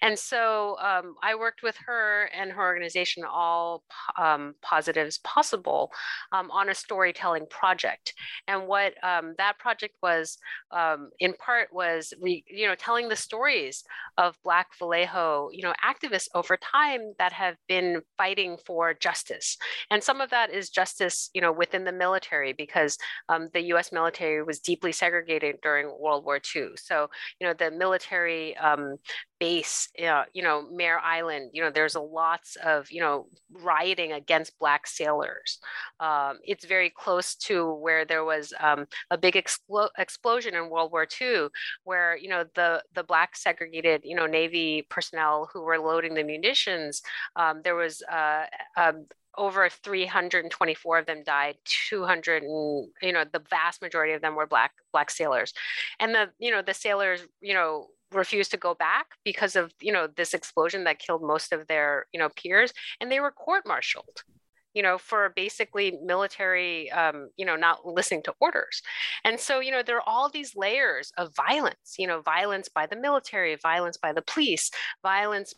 And so um, I worked with her and her organization, All um, Positives Possible, um, on a storytelling project. And what um, that project was, um, in part, was re, you know telling the stories of Black Vallejo, you know, activists over time that have been fighting for justice. And some of that is justice, you know, within the military because um, the U.S. military was deeply segregated during World War II. So you know the military um, base, uh, you know, Mare Island, you know, there's a lots of, you know, rioting against Black sailors. Um, it's very close to where there was um, a big explo- explosion in World War II, where, you know, the, the Black segregated, you know, Navy personnel who were loading the munitions, um, there was uh, um, over 324 of them died 200 and you know the vast majority of them were black black sailors and the you know the sailors you know refused to go back because of you know this explosion that killed most of their you know peers and they were court-martialed you know for basically military um, you know not listening to orders. And so you know there are all these layers of violence you know violence by the military violence by the police violence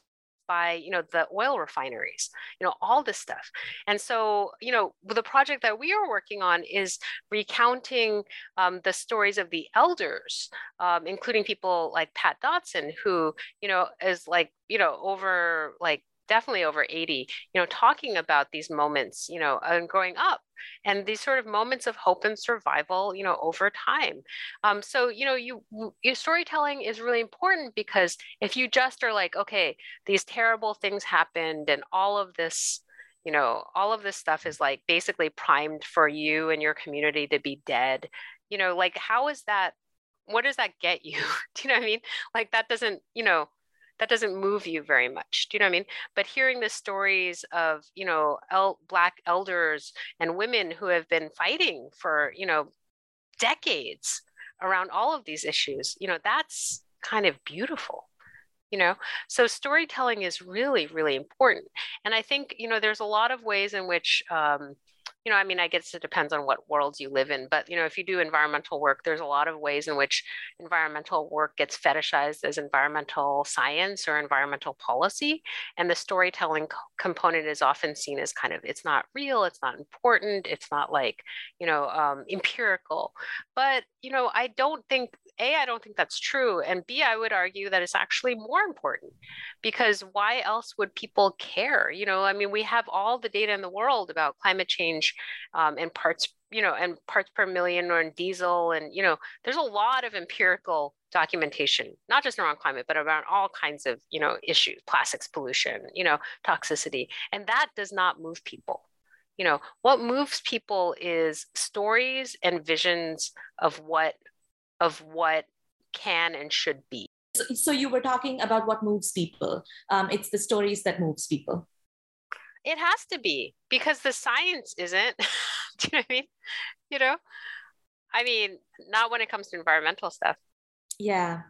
by you know the oil refineries you know all this stuff. And so you know the project that we are working on is recounting um, the stories of the elders um, including people like pat dotson who you know is like you know over like definitely over 80 you know talking about these moments you know and growing up and these sort of moments of hope and survival you know over time. Um, so you know you your storytelling is really important because if you just are like okay these terrible things happened and all of this you know all of this stuff is like basically primed for you and your community to be dead you know like how is that what does that get you? Do you know what i mean? Like that doesn't you know that doesn't move you very much. Do you know what I mean? But hearing the stories of, you know, el- black elders and women who have been fighting for, you know, decades around all of these issues, you know, that's kind of beautiful you know so storytelling is really really important and i think you know there's a lot of ways in which um, you know, I mean, I guess it depends on what worlds you live in, but you know, if you do environmental work, there's a lot of ways in which environmental work gets fetishized as environmental science or environmental policy, and the storytelling co- component is often seen as kind of it's not real, it's not important, it's not like you know um, empirical. But you know, I don't think a, I don't think that's true. And B, I would argue that it's actually more important because why else would people care? You know, I mean, we have all the data in the world about climate change um, and parts, you know, and parts per million or in diesel. And, you know, there's a lot of empirical documentation, not just around climate, but around all kinds of, you know, issues, plastics pollution, you know, toxicity. And that does not move people you know what moves people is stories and visions of what of what can and should be. So, so you were talking about what moves people. Um, it's the stories that moves people. It has to be because the science isn't. Do you know what I mean? You know, I mean, not when it comes to environmental stuff. Yeah,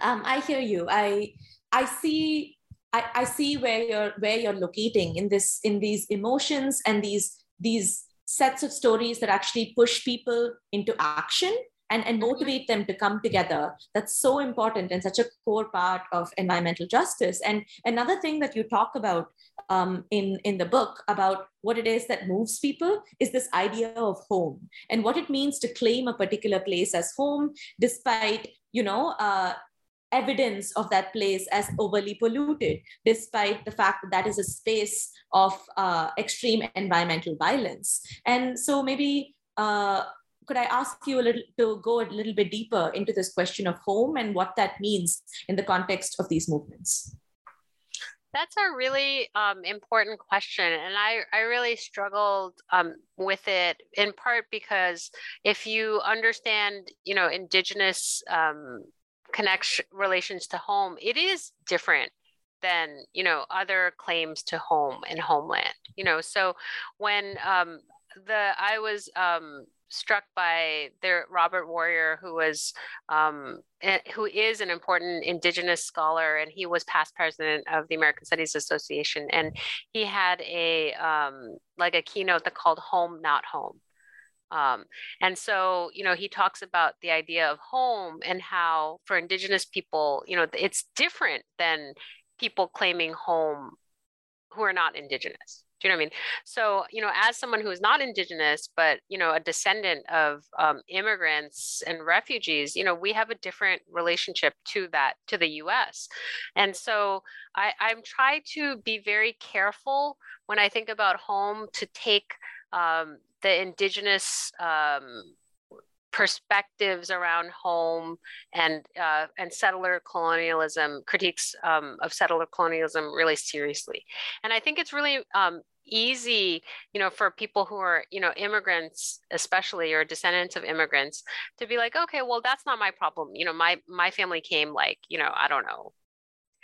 um, I hear you. I I see I, I see where you're where you're locating in this in these emotions and these these sets of stories that actually push people into action and, and mm-hmm. motivate them to come together. That's so important and such a core part of environmental justice. And another thing that you talk about um, in, in the book about what it is that moves people is this idea of home and what it means to claim a particular place as home, despite, you know, uh, evidence of that place as overly polluted, despite the fact that that is a space of uh, extreme environmental violence. And so maybe uh, could I ask you a little to go a little bit deeper into this question of home and what that means in the context of these movements? That's a really um, important question, and I I really struggled um, with it in part because if you understand, you know, indigenous um, connection relations to home, it is different than you know other claims to home and homeland. You know, so when um, the I was um, struck by their Robert Warrior, who was um, eh, who is an important Indigenous scholar, and he was past president of the American Studies Association, and he had a um, like a keynote that called "Home, Not Home." Um, and so, you know, he talks about the idea of home and how for Indigenous people, you know, it's different than people claiming home who are not Indigenous. Do you know what I mean? So, you know, as someone who is not Indigenous, but, you know, a descendant of um, immigrants and refugees, you know, we have a different relationship to that, to the US. And so I, I'm trying to be very careful when I think about home to take um, the Indigenous um, perspectives around home and uh, and settler colonialism critiques um, of settler colonialism really seriously and i think it's really um, easy you know for people who are you know immigrants especially or descendants of immigrants to be like okay well that's not my problem you know my my family came like you know i don't know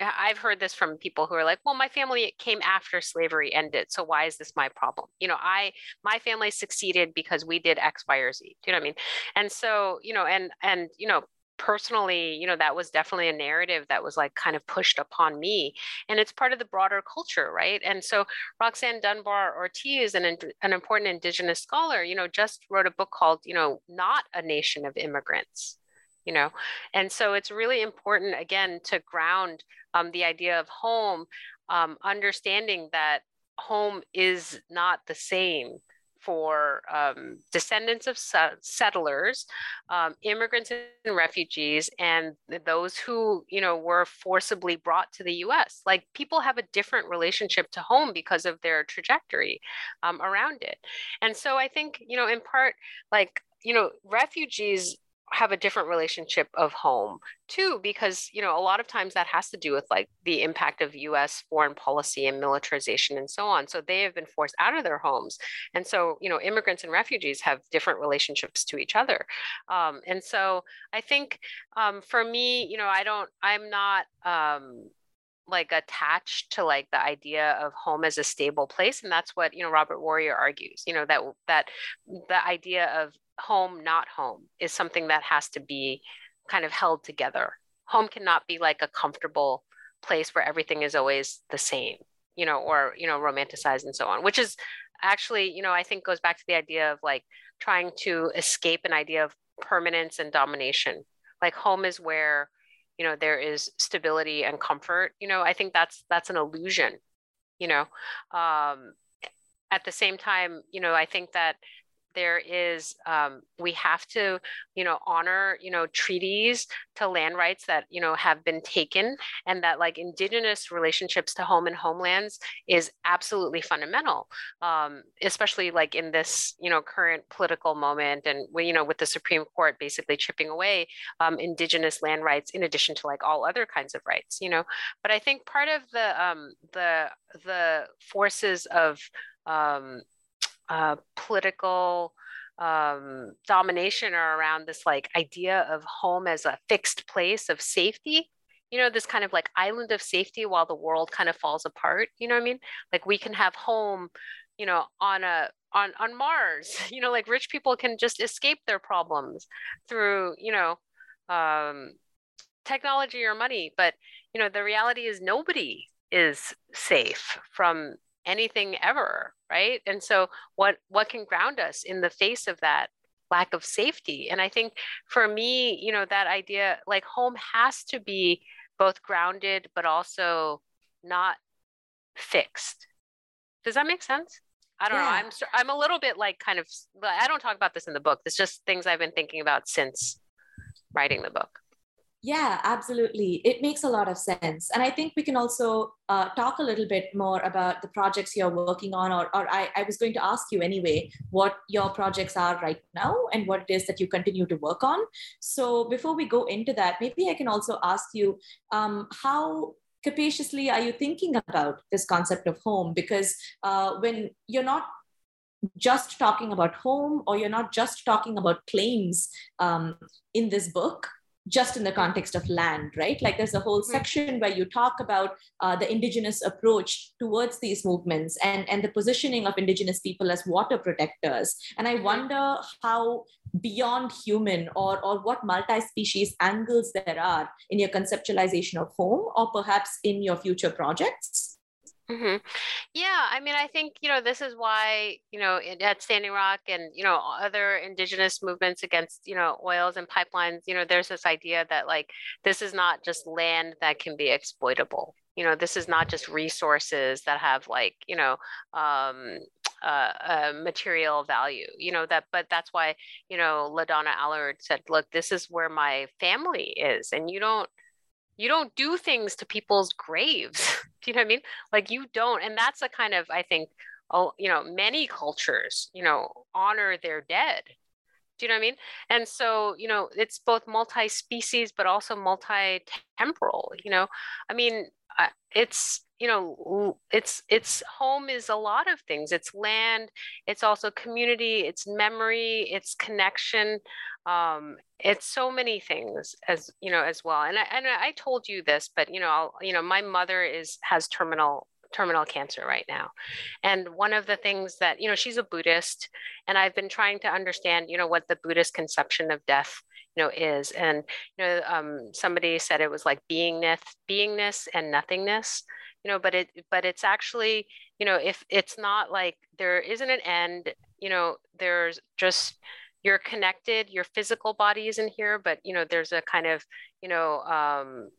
I've heard this from people who are like, well, my family came after slavery ended. So why is this my problem? You know, I, my family succeeded because we did X, Y, or Z. Do you know what I mean? And so, you know, and, and, you know, personally, you know, that was definitely a narrative that was like kind of pushed upon me. And it's part of the broader culture, right? And so Roxanne Dunbar Ortiz, an, an important Indigenous scholar, you know, just wrote a book called, you know, Not a Nation of Immigrants. You know, and so it's really important again to ground um, the idea of home, um, understanding that home is not the same for um, descendants of settlers, um, immigrants and refugees, and those who you know were forcibly brought to the U.S. Like people have a different relationship to home because of their trajectory um, around it, and so I think you know in part like you know refugees have a different relationship of home too because you know a lot of times that has to do with like the impact of US foreign policy and militarization and so on. So they have been forced out of their homes. And so you know immigrants and refugees have different relationships to each other. Um, and so I think um, for me you know I don't I'm not um, like attached to like the idea of home as a stable place. And that's what you know robert warrior argues you know that that the idea of home not home is something that has to be kind of held together. Home cannot be like a comfortable place where everything is always the same you know or you know romanticized and so on which is actually you know i think goes back to the idea of like trying to escape an idea of permanence and domination. Like home is where you know there is stability and comfort you know i think that's that's an illusion you know. Um at the same time you know i think that there is um, we have to you know honor you know treaties to land rights that you know have been taken and that like indigenous relationships to home and homelands is absolutely fundamental um, especially like in this you know current political moment and you know with the supreme court basically chipping away um, indigenous land rights in addition to like all other kinds of rights you know? But i think part of the um, the the forces of um, uh, political um, domination are around this like idea of home as a fixed place of safety. You know this kind of like island of safety while the world kind of falls apart. You know what i mean? Like we can have home you know on a on on mars. You know like rich people can just escape their problems through you know um technology or money. But you know the reality is nobody is safe from anything ever right? And so what what can ground us in the face of that lack of safety? And i think for me you know that idea like home has to be both grounded but also not fixed. Does that make sense? I don't yeah. know i'm i'm a little bit like kind of i don't talk about this in the book. It's just things i've been thinking about since writing the book yeah, absolutely. It makes a lot of sense. And I think we can also uh, talk a little bit more about the projects you're working on, or, or I, I was going to ask you anyway, what your projects are right now and what it is that you continue to work on. So before we go into that, maybe I can also ask you um, how capaciously are you thinking about this concept of home? Because uh, when you're not just talking about home or you're not just talking about claims um, in this book just in the context of land, right? Like there's a whole hmm. section where you talk about uh, the indigenous approach towards these movements and, and the positioning of indigenous people as water protectors. And I hmm. wonder how beyond human or, or what multi-species angles there are in your conceptualization of home or perhaps in your future projects. Mm-hmm. Yeah, I mean, I think you know this is why you know at Standing Rock and you know other indigenous movements against you know oils and pipelines. You know, there's this idea that like this is not just land that can be exploitable. You know, this is not just resources that have like you know um, uh, uh, material value. You know that, but that's why you know LaDonna Allard said, "Look, this is where my family is, and you don't." You don't do things to people's graves. do you know what I mean? Like you don't. And that's a kind of, I think, oh, you know, many cultures, you know, honor their dead. Do you know what I mean? And so, you know, it's both multi species, but also multi temporal. You know, I mean, it's, you know, it's, it's home is a lot of things. It's land, it's also community, it's memory, it's connection um, it's so many things as you know as well and I, and I told you this but you know I'll, you know my mother is has terminal terminal cancer right now. And one of the things that, you know, she's a Buddhist, and I've been trying to understand, you know, what the Buddhist conception of death, you know, is. And, you know, um, somebody said it was like beingness, beingness and nothingness, you know, but it, but it's actually, you know, if it's not like there isn't an end, you know, there's just, you're connected, your physical body is in here, but, you know, there's a kind of, you know, um,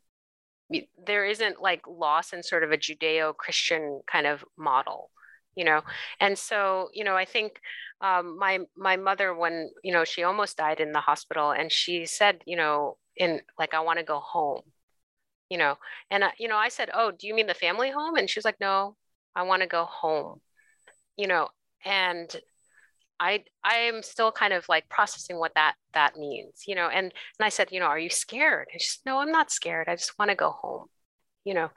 there isn't like loss in sort of a judeo-christian kind of model you know? And so you know i think um, my my mother when you know she almost died in the hospital and she said you know in like i want to go home you know and you know i said oh do you mean the family home and she was like no i want to go home you know and I I am still kind of like processing what that that means, you know. And and I said, you know, are you scared? And she said, no, I'm not scared. I just want to go home, you know.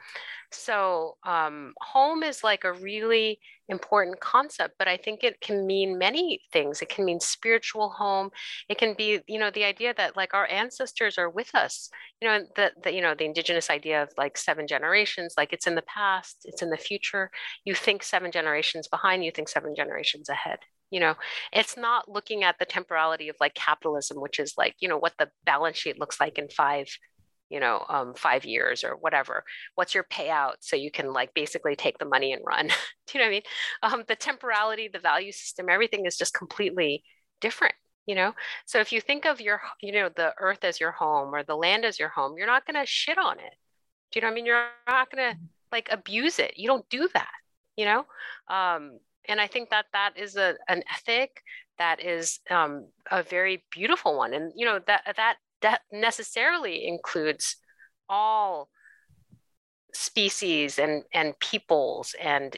So um, home is like a really important concept, but I think it can mean many things. It can mean spiritual home. It can be, you know, the idea that like our ancestors are with us. You know, the, the you know the indigenous idea of like seven generations, like it's in the past, it's in the future. You think seven generations behind, you think seven generations ahead you know it's not looking at the temporality of like capitalism which is like you know what the balance sheet looks like in five you know um, five years or whatever what's your payout so you can like basically take the money and run? Do you know what i mean? Um, the temporality the value system everything is just completely different you know? So if you think of your you know the earth as your home or the land as your home you're not going to shit on it. Do you know what i mean? You're not going to like abuse it. You don't do that you know? Um, and I think that that is a, an ethic that is um, a very beautiful one. And, you know, that, that, that necessarily includes all species and, and peoples and,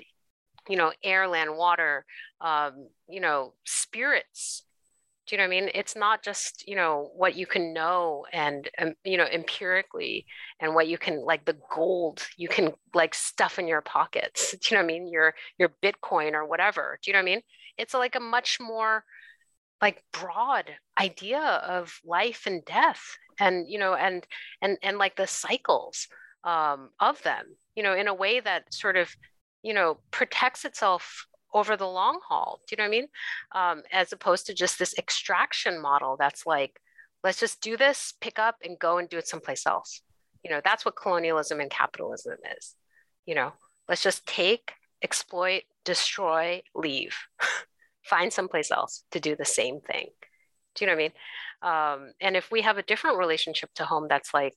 you know, air, land, water, um, you know, spirits, do you know what I mean? It's not just, you know, what you can know and, um, you know, empirically and what you can like the gold you can like stuff in your pockets. Do you know what I mean? Your, your Bitcoin or whatever. Do you know what I mean? It's like a much more like broad idea of life and death and, you know, and, and, and like the cycles um, of them, you know, in a way that sort of, you know, protects itself over the long haul. Do you know what I mean? Um, as opposed to just this extraction model that's like, let's just do this, pick up, and go and do it someplace else. You know, that's what colonialism and capitalism is. You know, let's just take, exploit, destroy, leave, find someplace else to do the same thing. Do you know what I mean? Um, and if we have a different relationship to home that's like,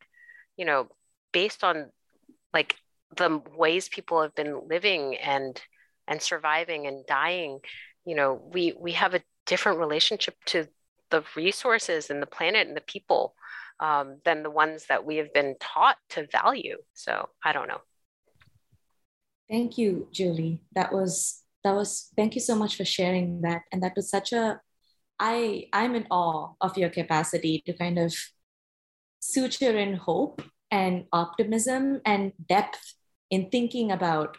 you know, based on like the ways people have been living and and surviving and dying you know we we have a different relationship to the resources and the planet and the people um, than the ones that we have been taught to value so i don't know thank you julie that was that was thank you so much for sharing that. And that was such a i i'm in awe of your capacity to kind of suture in hope and optimism and depth in thinking about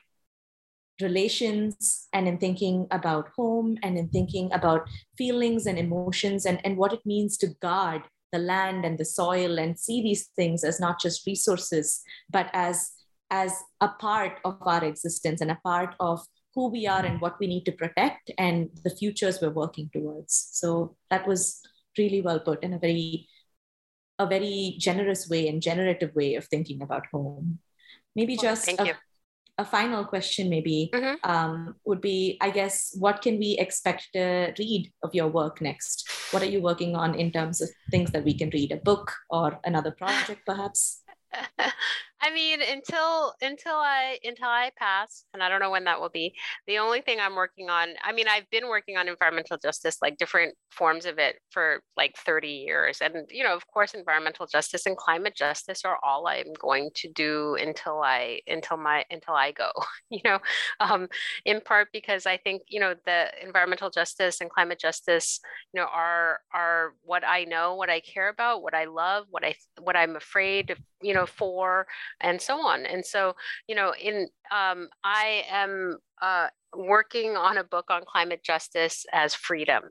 relations and in thinking about home and in thinking about feelings and emotions and, and what it means to guard the land and the soil and see these things as not just resources but as as a part of our existence and a part of who we are and what we need to protect and the futures we're working towards. So that was really well put in a very a very generous way and generative way of thinking about home. Maybe well, just a, a final question maybe mm-hmm. um, would be i guess what can we expect to read of your work next? What are you working on in terms of things that we can read? A book or another project perhaps I mean, until until I until I pass, and I don't know when that will be. The only thing I'm working on, I mean, I've been working on environmental justice, like different forms of it, for like 30 years, and you know, of course, environmental justice and climate justice are all I'm going to do until I until my until I go. You know, um, in part because I think you know the environmental justice and climate justice, you know, are are what I know, what I care about, what I love, what I what I'm afraid, you know, for and so on. And so, you know, in um, I am uh, working on a book on climate justice as freedom,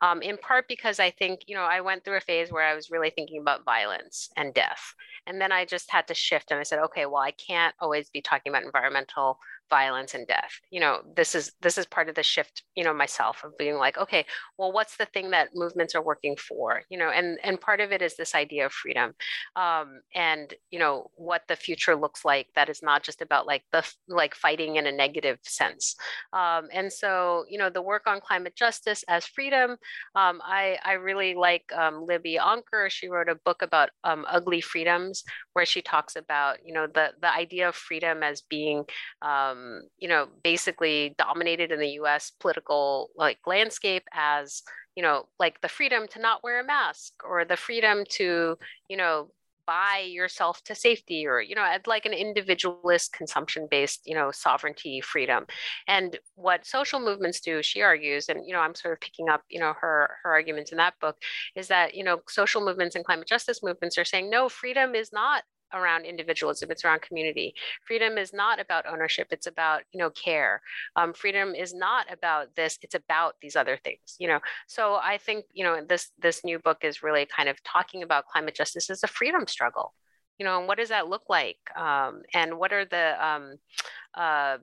um, in part because I think, you know, I went through a phase where I was really thinking about violence and death. And then I just had to shift and I said, okay, well, I can't always be talking about environmental violence and death. You know this is this is part of the shift you know myself of being like okay well what's the thing that movements are working for? You know and and part of it is this idea of freedom um, and you know what the future looks like that is not just about like the like fighting in a negative sense. Um, and so you know the work on climate justice as freedom um, i i really like um, libby anker she wrote a book about um, ugly freedoms where she talks about you know the the idea of freedom as being um, you know basically dominated in the U.S. political like landscape as you know like the freedom to not wear a mask or the freedom to you know buy yourself to safety or you know like an individualist consumption based you know sovereignty freedom and what social movements do she argues and you know i'm sort of picking up you know her her arguments in that book is that you know social movements and climate justice movements are saying no freedom is not around individualism it's around community. Freedom is not about ownership it's about you know care. Um, freedom is not about this it's about these other things you know? So i think you know this this new book is really kind of talking about climate justice as a freedom struggle. You know and what does that look like? Um, and what are the um, uh,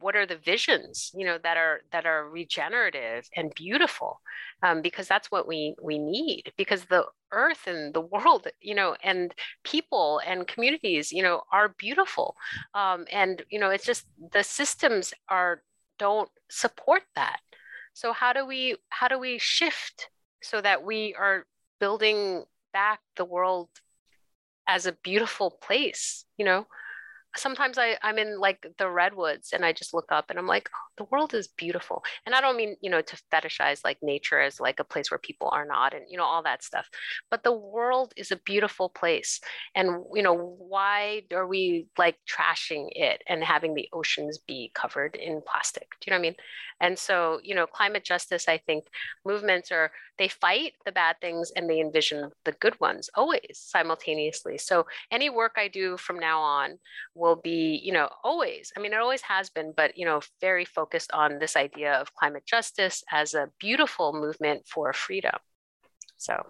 what are the visions you know that are that are regenerative and beautiful um, because that's what we we need because the earth and the world you know and people and communities you know are beautiful. Um, and you know it's just the systems are don't support that. So how do we how do we shift so that we are building back the world as a beautiful place you know sometimes I, I'm in like the redwoods and I just look up and I'm like, oh, the world is beautiful. And I don't mean, you know, to fetishize like nature as like a place where people are not and, you know, all that stuff. But the world is a beautiful place. And, you know, why are we like trashing it and having the oceans be covered in plastic? Do you know what I mean? And so, you know, climate justice, I think movements are, they fight the bad things and they envision the good ones always simultaneously. So any work I do from now on will be, you know, always, I mean, it always has been, but, you know, very focused on this idea of climate justice as a beautiful movement for freedom. So,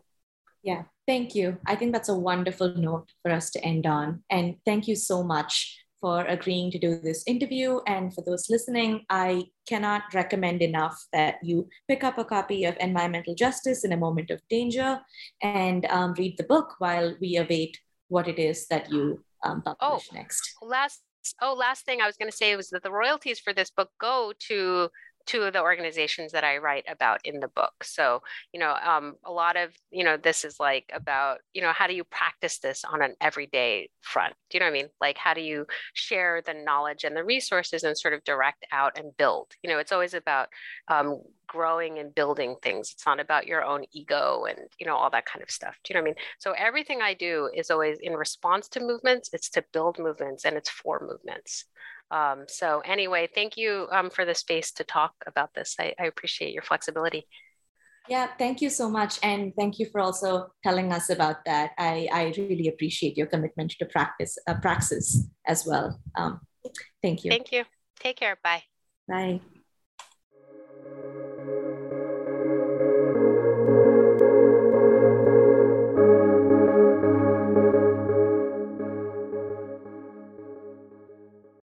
yeah, thank you. I think that's a wonderful note for us to end on. And thank you so much for agreeing to do this interview. And for those listening, I cannot recommend enough that you pick up a copy of Environmental Justice in a Moment of Danger and um, read the book while we await what it is that you um, publish oh, next. Last oh, last thing I was going to say was that the royalties for this book go to two of the organizations that I write about in the book. So, you know, um, a lot of, you know, this is like about, you know, how do you practice this on an everyday front? Do you know what I mean? Like, how do you share the knowledge and the resources and sort of direct out and build? You know, it's always about um, growing and building things. It's not about your own ego and, you know, all that kind of stuff. Do you know what I mean? So everything I do is always in response to movements, it's to build movements and it's for movements. Um, so anyway, thank you um, for the space to talk about this. I, I appreciate your flexibility. Yeah, thank you so much. And thank you for also telling us about that. I, I really appreciate your commitment to practice uh, praxis as well. Um, thank you. Thank you. Take care. Bye. Bye.